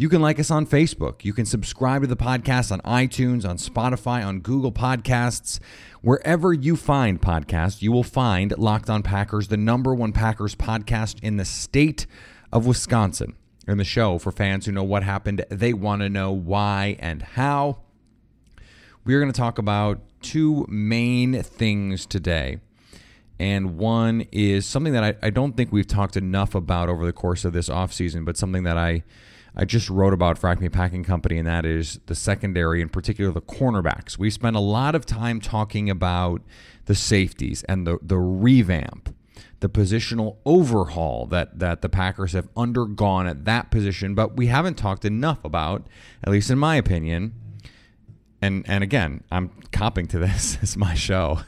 You can like us on Facebook. You can subscribe to the podcast on iTunes, on Spotify, on Google Podcasts. Wherever you find podcasts, you will find Locked On Packers, the number one Packers podcast in the state of Wisconsin. In the show, for fans who know what happened, they want to know why and how. We're going to talk about two main things today. And one is something that I, I don't think we've talked enough about over the course of this offseason, but something that I I just wrote about for Acme Packing Company, and that is the secondary, in particular the cornerbacks. We spent a lot of time talking about the safeties and the, the revamp, the positional overhaul that, that the Packers have undergone at that position, but we haven't talked enough about, at least in my opinion. And and again, I'm copping to this. It's my show.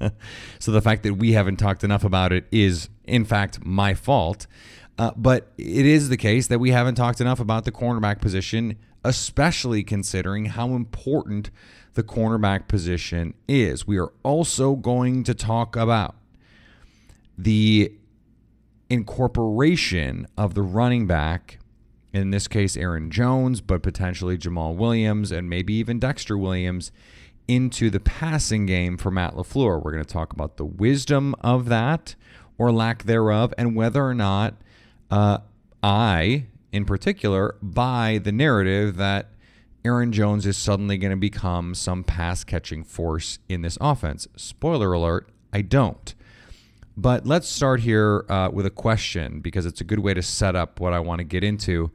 so the fact that we haven't talked enough about it is, in fact, my fault. Uh, but it is the case that we haven't talked enough about the cornerback position, especially considering how important the cornerback position is. We are also going to talk about the incorporation of the running back, in this case, Aaron Jones, but potentially Jamaal Williams and maybe even Dexter Williams into the passing game for Matt LaFleur. We're going to talk about the wisdom of that or lack thereof and whether or not uh, I, in particular, buy the narrative that Aaron Jones is suddenly going to become some pass catching force in this offense. Spoiler alert, I don't. But let's start here uh, with a question because it's a good way to set up what I want to get into.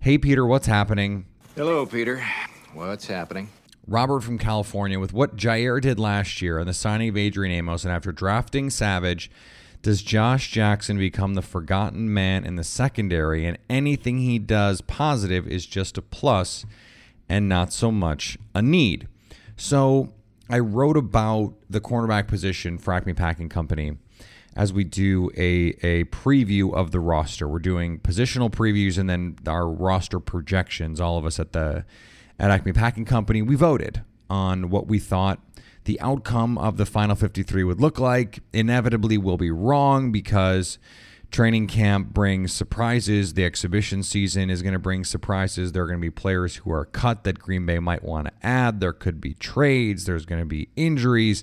Hey, Peter, what's happening? Hello, Peter. What's happening? Robert from California with what Jaire did last year and the signing of Adrian Amos, and after drafting Savage, does Josh Jackson become the forgotten man in the secondary, and anything he does positive is just a plus and not so much a need? So I wrote about the cornerback position for Acme Packing Company as we do a, a preview of the roster. We're doing positional previews and then our roster projections. All of us at the at Acme Packing Company, we voted on what we thought the outcome of the final 53 would look like. Inevitably, we'll be wrong because training camp brings surprises. The exhibition season is going to bring surprises. There are going to be players who are cut that Green Bay might want to add. There could be trades. There's going to be injuries.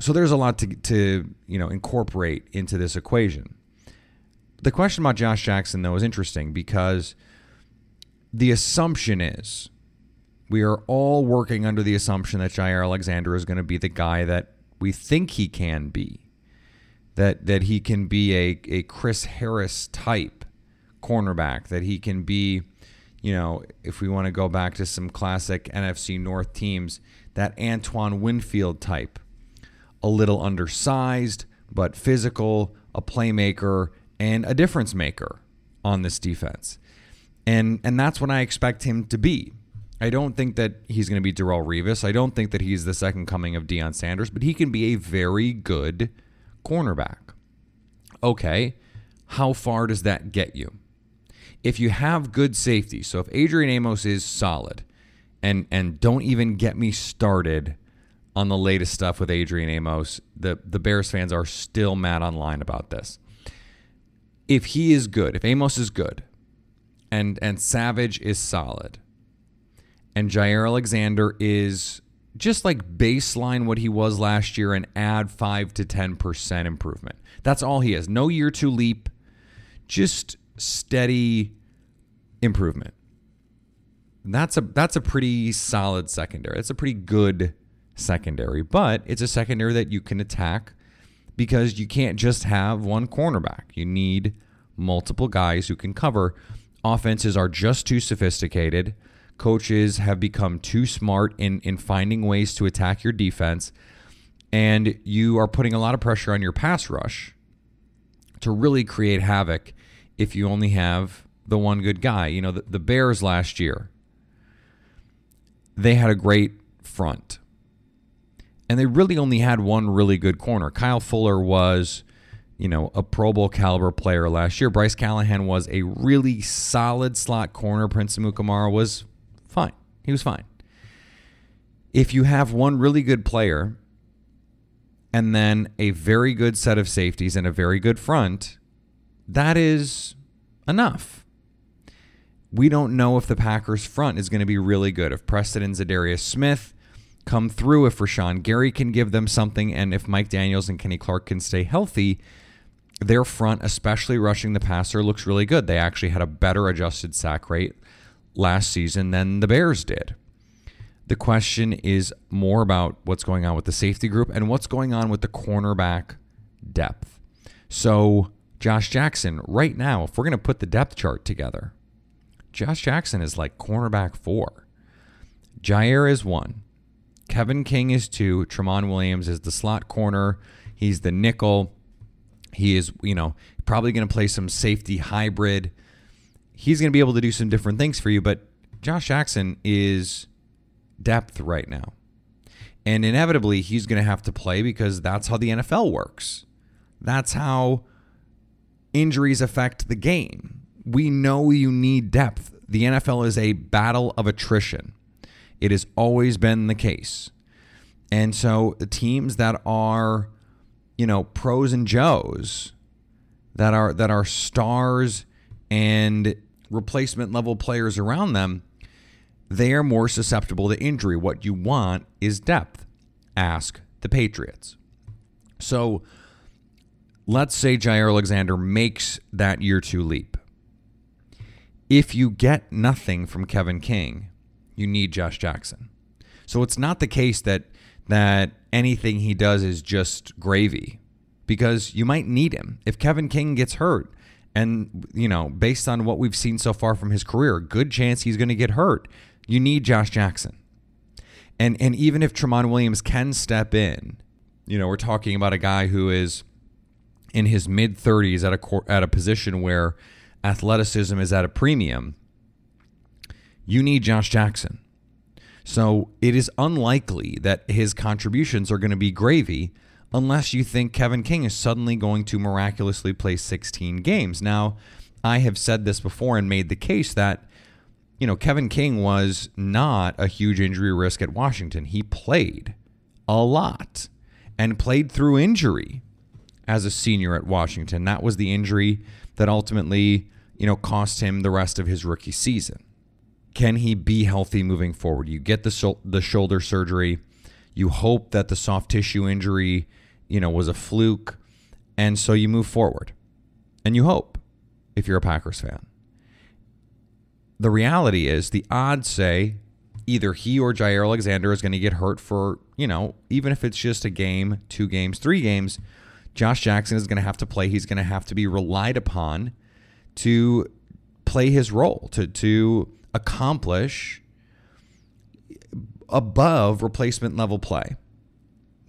So there's a lot to, to you know incorporate into this equation. The question about Josh Jackson though is interesting because the assumption is we are all working under the assumption that Jaire Alexander is going to be the guy that we think he can be. That that he can be a, a Chris Harris type cornerback, that he can be, you know, if we want to go back to some classic NFC North teams, that Antoine Winfield type. A little undersized, but physical, a playmaker, and a difference maker on this defense. And and that's what I expect him to be. I don't think that he's going to be Darrelle Revis. I don't think that he's the second coming of Deion Sanders, but he can be a very good cornerback. Okay, how far does that get you? If you have good safety, so if Adrian Amos is solid, and and don't even get me started on the latest stuff with Adrian Amos. The the Bears fans are still mad online about this. If he is good, if Amos is good, and and Savage is solid, and Jaire Alexander is just like baseline what he was last year and add 5 to 10% improvement. That's all he is. No year two leap, just steady improvement. That's a that's a pretty solid secondary. That's a pretty good secondary, but it's a secondary that you can attack because you can't just have one cornerback. You need multiple guys who can cover. Offenses are just too sophisticated. Coaches have become too smart in, in finding ways to attack your defense. And you are putting a lot of pressure on your pass rush to really create havoc if you only have the one good guy. You know, the, the Bears last year, they had a great front. And they really only had one really good corner. Kyle Fuller was, you know, a Pro Bowl caliber player last year. Bryce Callahan was a really solid slot corner. Prince Amukamara was fine. He was fine. If you have one really good player and then a very good set of safeties and a very good front, that is enough. We don't know if the Packers front is going to be really good. If Preston and Za'Darius Smith come through, if Rashan Gary can give them something, and if Mike Daniels and Kenny Clark can stay healthy, their front, especially rushing the passer, looks really good. They actually had a better adjusted sack rate last season than the Bears did. The question is more about what's going on with the safety group and what's going on with the cornerback depth. So, Josh Jackson, right now, if we're going to put the depth chart together, Josh Jackson is like cornerback four. Jaire is one. Kevin King is two. Tramon Williams is the slot corner. He's the nickel. He is, you know, probably going to play some safety hybrid. He's going to be able to do some different things for you, but Josh Jackson is depth right now. And inevitably, he's going to have to play because that's how the NFL works. That's how injuries affect the game. We know you need depth. The NFL is a battle of attrition. It has always been the case. And so the teams that are, you know, pros and Joes, that are that are stars and replacement level players around them, they are more susceptible to injury. What you want is depth. Ask the Patriots. So let's say Jaire Alexander makes that year two leap. If you get nothing from Kevin King, you need Josh Jackson. So it's not the case that that anything he does is just gravy because you might need him. If Kevin King gets hurt and you know, based on what we've seen so far from his career, good chance he's going to get hurt. You need Josh Jackson. And and even if Tramon Williams can step in, you know, we're talking about a guy who is in his mid 30s at a at a position where athleticism is at a premium. You need Josh Jackson. So it is unlikely that his contributions are going to be gravy unless you think Kevin King is suddenly going to miraculously play 16 games. Now, I have said this before and made the case that you know, Kevin King was not a huge injury risk at Washington. He played a lot and played through injury as a senior at Washington. That was the injury that ultimately, you know, cost him the rest of his rookie season. Can he be healthy moving forward? You get the the shoulder surgery. You hope that the soft tissue injury, you know, was a fluke, and so you move forward. And you hope if you're a Packers fan the reality is the odds say either he or Jaire Alexander is going to get hurt for, you know, even if it's just a game, two games, three games, Josh Jackson is going to have to play. He's going to have to be relied upon to play his role, to, to accomplish above replacement level play.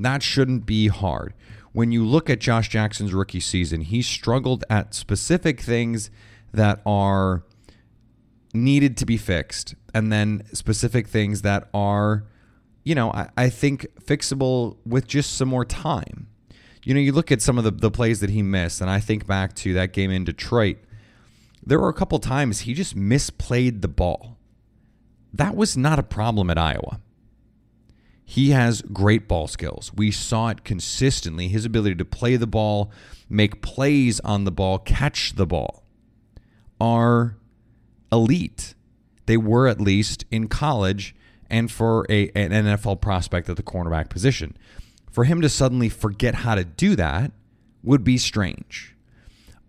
That shouldn't be hard. When you look at Josh Jackson's rookie season, he struggled at specific things that are needed to be fixed, and then specific things that are, you know, I, I think fixable with just some more time. You know, you look at some of the, the plays that he missed, and I think back to that game in Detroit. There were a couple times he just misplayed the ball. That was not a problem at Iowa. He has great ball skills. We saw it consistently. His ability to play the ball, make plays on the ball, catch the ball are elite. They were at least in college and for a, an NFL prospect at the cornerback position. For him to suddenly forget how to do that would be strange.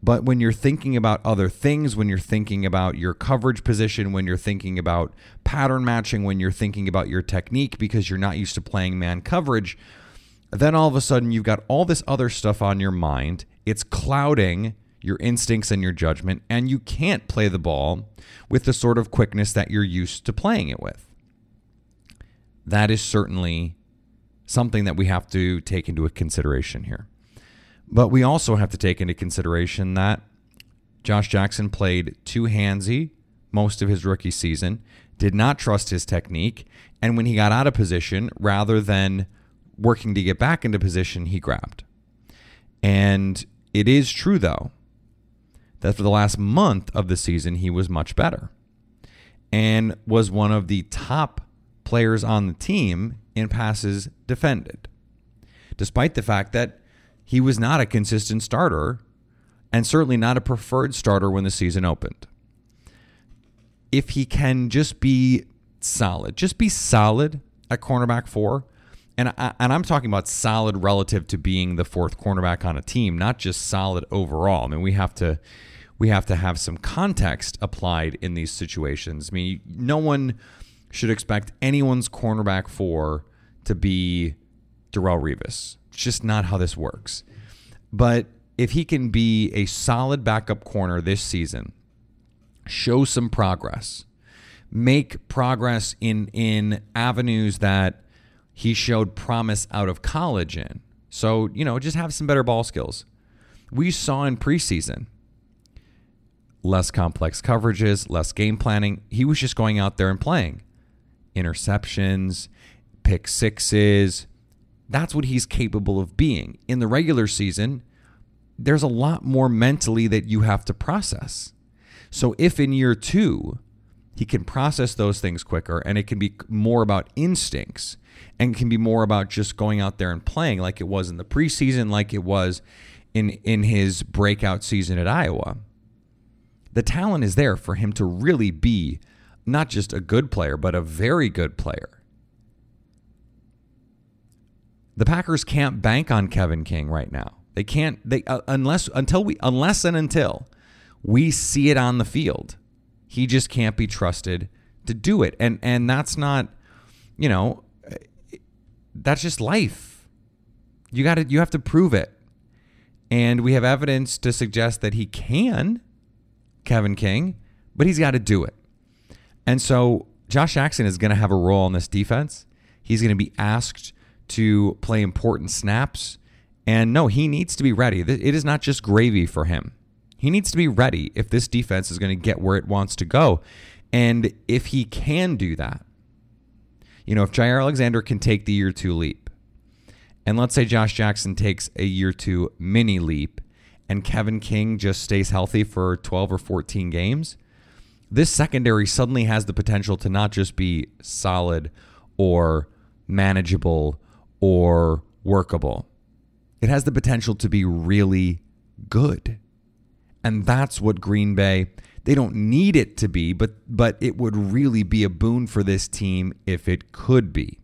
But when you're thinking about other things, when you're thinking about your coverage position, when you're thinking about pattern matching, when you're thinking about your technique because you're not used to playing man coverage, then all of a sudden you've got all this other stuff on your mind. It's clouding your instincts and your judgment, and you can't play the ball with the sort of quickness that you're used to playing it with. That is certainly something that we have to take into consideration here. But we also have to take into consideration that Josh Jackson played too handsy most of his rookie season, did not trust his technique, and when he got out of position, rather than working to get back into position, he grabbed. And it is true, though, that for the last month of the season, he was much better and was one of the top players on the team in passes defended, despite the fact that he was not a consistent starter and certainly not a preferred starter when the season opened. If he can just be solid, just be solid at cornerback four, and I, and I'm talking about solid relative to being the fourth cornerback on a team, not just solid overall. I mean, we have to we have to have some context applied in these situations. I mean, no one should expect anyone's cornerback four to be Darrelle Revis. Just not how this works. But if he can be a solid backup corner this season, show some progress, make progress in in avenues that he showed promise out of college in. So, you know, just have some better ball skills. We saw in preseason less complex coverages, less game planning. He was just going out there and playing. Interceptions, pick sixes. That's what he's capable of being. In the regular season, there's a lot more mentally that you have to process. So if in year two, he can process those things quicker and it can be more about instincts and can be more about just going out there and playing like it was in the preseason, like it was in in his breakout season at Iowa the talent is there for him to really be not just a good player, but a very good player. The Packers can't bank on Kevin King right now. They can't they uh, unless until we unless and until we see it on the field. He just can't be trusted to do it. And and that's not, you know, that's just life. You got to you have to prove it. And we have evidence to suggest that he can Kevin King, but he's got to do it. And so Josh Jackson is going to have a role in this defense. He's going to be asked to play important snaps. And no, he needs to be ready. It is not just gravy for him. He needs to be ready if this defense is going to get where it wants to go. And if he can do that, you know, if Jaire Alexander can take the year two leap, and let's say Josh Jackson takes a year two mini leap, and Kevin King just stays healthy for 12 or 14 games, this secondary suddenly has the potential to not just be solid or manageable or workable. It has the potential to be really good. And that's what Green Bay they don't need it to be, but but it would really be a boon for this team if it could be.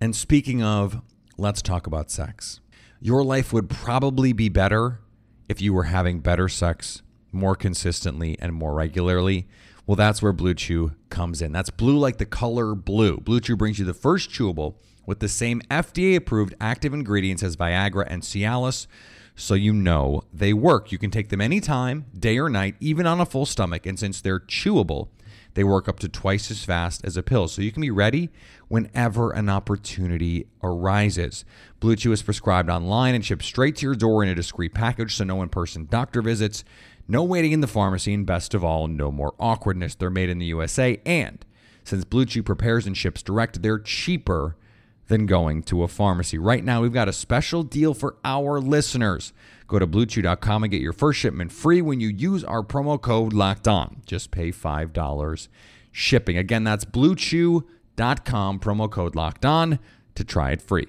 And speaking of, let's talk about sex. Your life would probably be better if you were having better sex more consistently and more regularly, well, that's where Blue Chew comes in. That's blue like the color blue. Blue Chew brings you the first chewable with the same FDA approved active ingredients as Viagra and Cialis, so you know they work. You can take them anytime, day or night, even on a full stomach. And since they're chewable, they work up to twice as fast as a pill, so you can be ready whenever an opportunity arises. Blue Chew is prescribed online and shipped straight to your door in a discreet package, so no in person doctor visits, no waiting in the pharmacy, and best of all, no more awkwardness. They're made in the USA, and since Blue Chew prepares and ships direct, they're cheaper than going to a pharmacy. Right now, we've got a special deal for our listeners. Go to bluechew.com and get your first shipment free when you use our promo code locked on. Just pay $5 shipping. Again, that's bluechew.com, promo code locked on to try it free.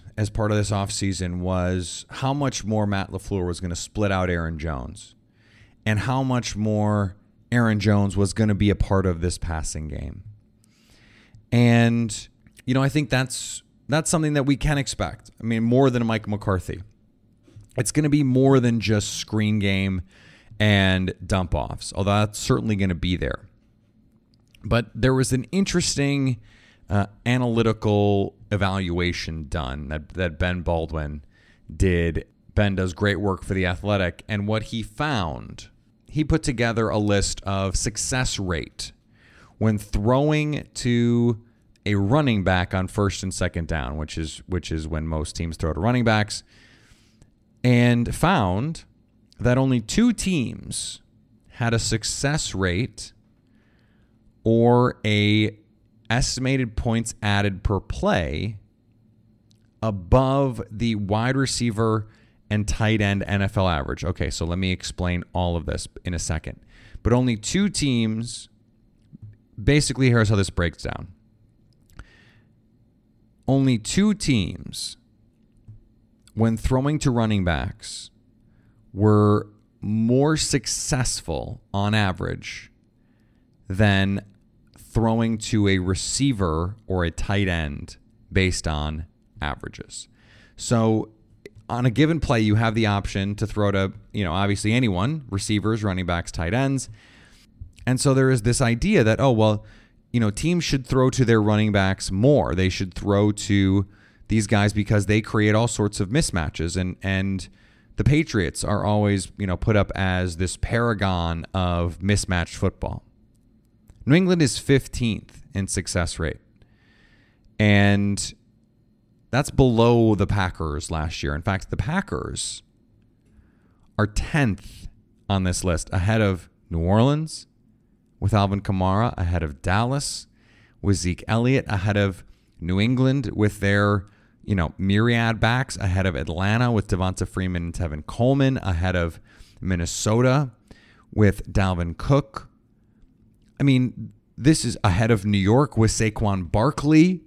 as part of this offseason was how much more Matt LaFleur was going to split out Aaron Jones and how much more Aaron Jones was going to be a part of this passing game. And you know, I think that's that's something that we can expect. I mean, more than Mike McCarthy. It's going to be more than just screen game and dump offs, although that's certainly going to be there. But there was an interesting uh, analytical evaluation done that, that Ben Baldwin did. Ben does great work for The Athletic. And what he found, he put together a list of success rate when throwing to a running back on first and second down, which is which is when most teams throw to running backs, and found that only two teams had a success rate or a estimated points added per play above the wide receiver and tight end NFL average. Okay, so let me explain all of this in a second. But only two teams, basically, here's how this breaks down. Only two teams, when throwing to running backs, were more successful on average than throwing to a receiver or a tight end based on averages. So on a given play, you have the option to throw to, you know, obviously anyone, receivers, running backs, tight ends. And so there is this idea that, oh, well, you know, teams should throw to their running backs more. They should throw to these guys because they create all sorts of mismatches. And and the Patriots are always, you know, put up as this paragon of mismatched football. New England is 15th in success rate. And that's below the Packers last year. In fact, the Packers are 10th on this list, ahead of New Orleans with Alvin Kamara, ahead of Dallas with Zeke Elliott, ahead of New England with their, you know, myriad backs, ahead of Atlanta with Devonta Freeman and Tevin Coleman, ahead of Minnesota with Dalvin Cook, I mean, this is ahead of New York with Saquon Barkley.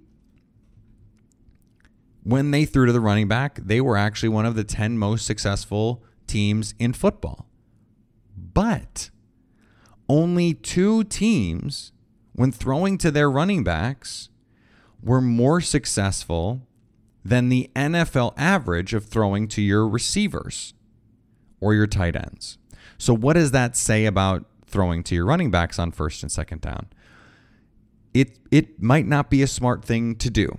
When they threw to the running back, they were actually one of the 10 most successful teams in football. But only two teams, when throwing to their running backs, were more successful than the NFL average of throwing to your receivers or your tight ends. So, what does that say about throwing to your running backs on first and second down. It it might not be a smart thing to do.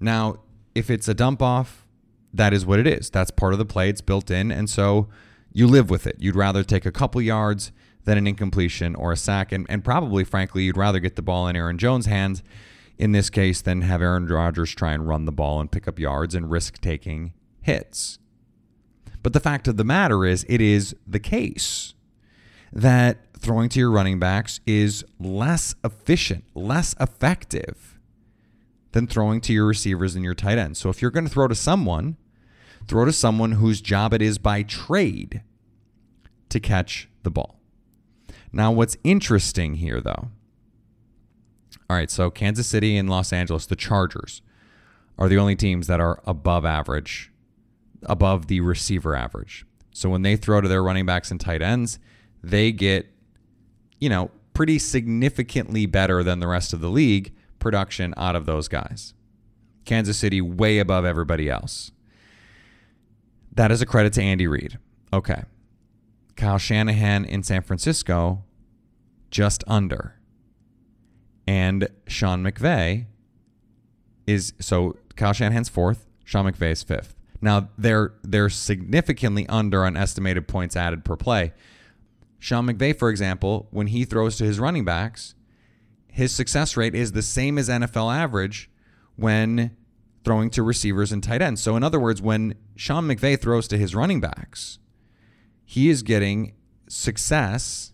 Now, if it's a dump off, that is what it is. That's part of the play. It's built in, and so you live with it. You'd rather take a couple yards than an incompletion or a sack, and, and probably, frankly, you'd rather get the ball in Aaron Jones' hands in this case than have Aaron Rodgers try and run the ball and pick up yards and risk taking hits. But the fact of the matter is, it is the case that throwing to your running backs is less efficient, less effective than throwing to your receivers and your tight ends. So if you're going to throw to someone, throw to someone whose job it is by trade to catch the ball. Now, what's interesting here, though, all right, so Kansas City and Los Angeles, the Chargers, are the only teams that are above average, above the receiver average. So when they throw to their running backs and tight ends, they get, you know, pretty significantly better than the rest of the league production out of those guys. Kansas City way above everybody else. That is a credit to Andy Reid. Okay. Kyle Shanahan in San Francisco, just under. And Sean McVay is so Kyle Shanahan's fourth, Sean McVay's fifth. Now they're they're significantly under on estimated points added per play. Sean McVay, for example, when he throws to his running backs, his success rate is the same as NFL average when throwing to receivers and tight ends. So in other words, when Sean McVay throws to his running backs, he is getting success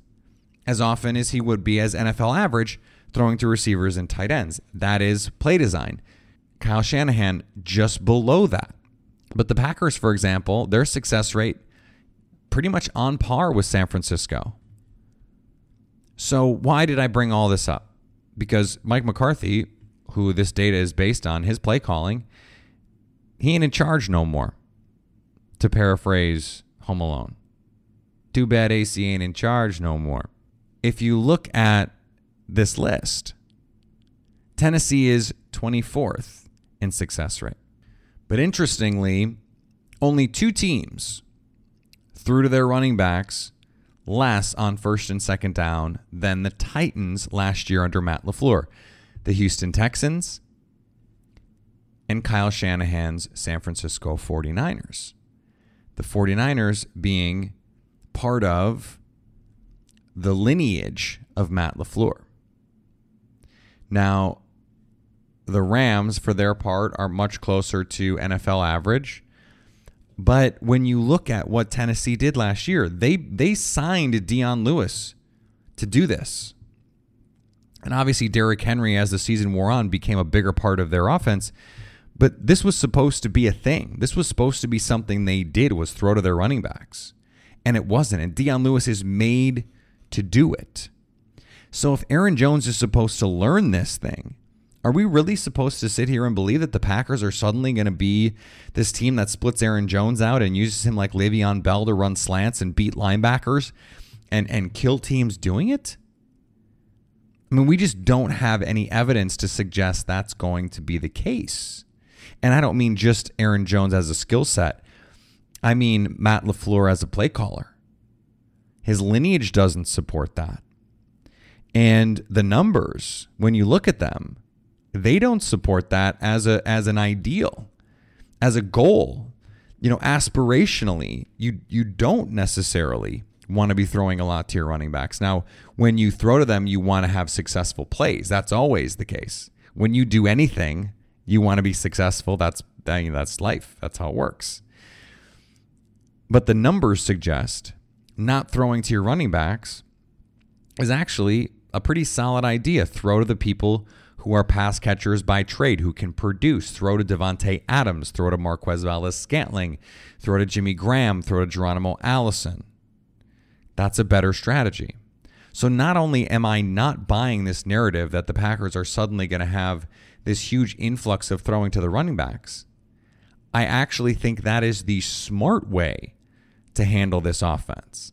as often as he would be as NFL average throwing to receivers and tight ends. That is play design. Kyle Shanahan just below that. But the Packers, for example, their success rate pretty much on par with San Francisco. So why did I bring all this up? Because Mike McCarthy, who this data is based on, his play calling, he ain't in charge no more. To paraphrase Home Alone. Too bad AC ain't in charge no more. If you look at this list, Tennessee is 24th in success rate. But interestingly, only two teams threw to their running backs less on first and second down than the Titans last year under Matt LaFleur. The Houston Texans and Kyle Shanahan's San Francisco 49ers. The 49ers being part of the lineage of Matt LaFleur. Now, the Rams, for their part, are much closer to NFL average. But when you look at what Tennessee did last year, they they signed Dion Lewis to do this. And obviously Derrick Henry as the season wore on became a bigger part of their offense. But this was supposed to be a thing. This was supposed to be something they did was throw to their running backs. And it wasn't. And Dion Lewis is made to do it. So if Aaron Jones is supposed to learn this thing, are we really supposed to sit here and believe that the Packers are suddenly going to be this team that splits Aaron Jones out and uses him like Le'Veon Bell to run slants and beat linebackers and, and kill teams doing it? I mean, we just don't have any evidence to suggest that's going to be the case. And I don't mean just Aaron Jones as a skill set. I mean Matt LaFleur as a play caller. His lineage doesn't support that. And the numbers, when you look at them, they don't support that as a as an ideal, as a goal. You know, aspirationally, you you don't necessarily want to be throwing a lot to your running backs. Now, when you throw to them, you want to have successful plays. That's always the case. When you do anything, you want to be successful. That's that's life. That's how it works. But the numbers suggest not throwing to your running backs is actually a pretty solid idea. Throw to the people who are pass catchers by trade, who can produce. Throw to Davante Adams, throw to Marquez Valdes Scantling, throw to Jimmy Graham, throw to Geronimo Allison. That's a better strategy. So not only am I not buying this narrative that the Packers are suddenly going to have this huge influx of throwing to the running backs, I actually think that is the smart way to handle this offense.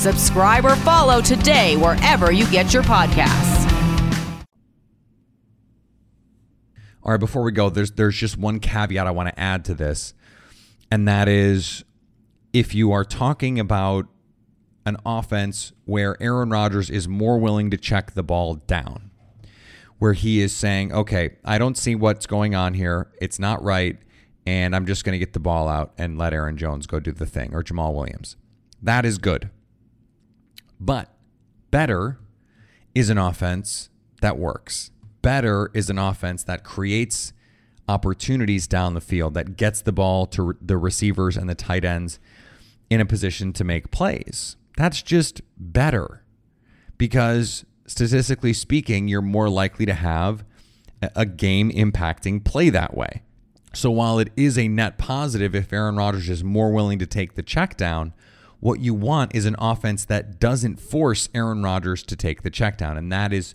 Subscribe or follow today wherever you get your podcasts. All right, before we go, there's there's just one caveat I want to add to this, and that is if you are talking about an offense where Aaron Rodgers is more willing to check the ball down, where he is saying, "Okay, I don't see what's going on here. It's not right." And I'm just going to get the ball out and let Aaron Jones go do the thing or Jamaal Williams. That is good. But better is an offense that works. Better is an offense that creates opportunities down the field, that gets the ball to the receivers and the tight ends in a position to make plays. That's just better because statistically speaking, you're more likely to have a game impacting play that way. So while it is a net positive if Aaron Rodgers is more willing to take the check down, what you want is an offense that doesn't force Aaron Rodgers to take the check down. And that is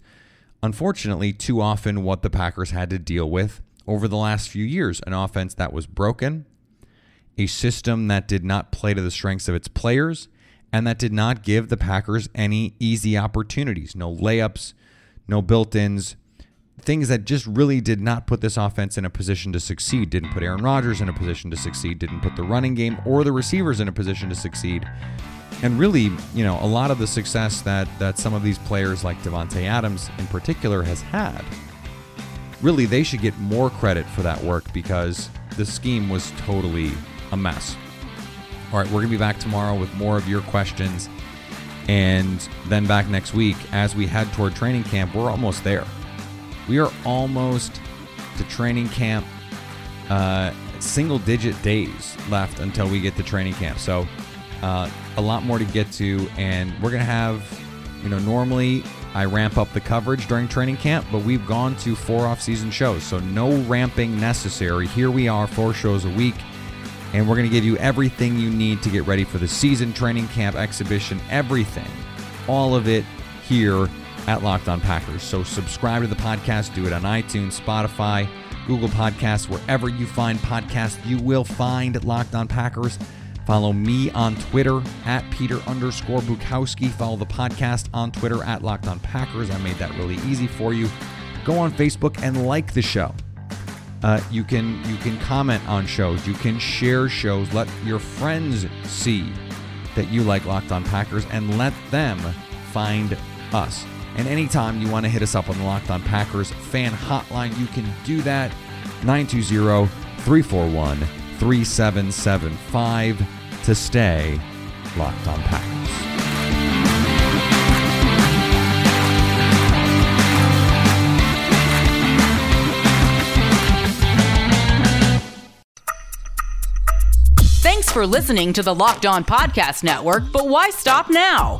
unfortunately too often what the Packers had to deal with over the last few years. An offense that was broken, a system that did not play to the strengths of its players, and that did not give the Packers any easy opportunities. No layups, no built ins, things that just really did not put this offense in a position to succeed. Didn't put Aaron Rodgers in a position to succeed, didn't put the running game or the receivers in a position to succeed. And really, you know, a lot of the success that that some of these players like Davante Adams in particular has had. Really, they should get more credit for that work because the scheme was totally a mess. All right, we're going to be back tomorrow with more of your questions. And then back next week as we head toward training camp. We're almost there. We are almost to training camp. Uh, single digit days left until we get to training camp. So, uh, a lot more to get to. And we're to have, you know, normally I ramp up the coverage during training camp, but we've gone to four off season shows. So, no ramping necessary. Here we are, four shows a week. And we're to give you everything you need to get ready for the season, training camp, exhibition, everything. All of it here at Locked On Packers. So subscribe to the podcast, do it on iTunes, Spotify, Google Podcasts, wherever you find podcasts, you will find Locked On Packers. Follow me on Twitter at Peter underscore Bukowski. Follow the podcast on Twitter at Locked On Packers. I made that really easy for you. Go on Facebook and like the show. Uh, you can you can comment on shows. You can share shows. Let your friends see that you like Locked On Packers and let them find us. And anytime you want to hit us up on the Locked On Packers fan hotline, you can do that 920 341 3775 to stay locked on Packers. Thanks for listening to the Locked On Podcast Network, but why stop now?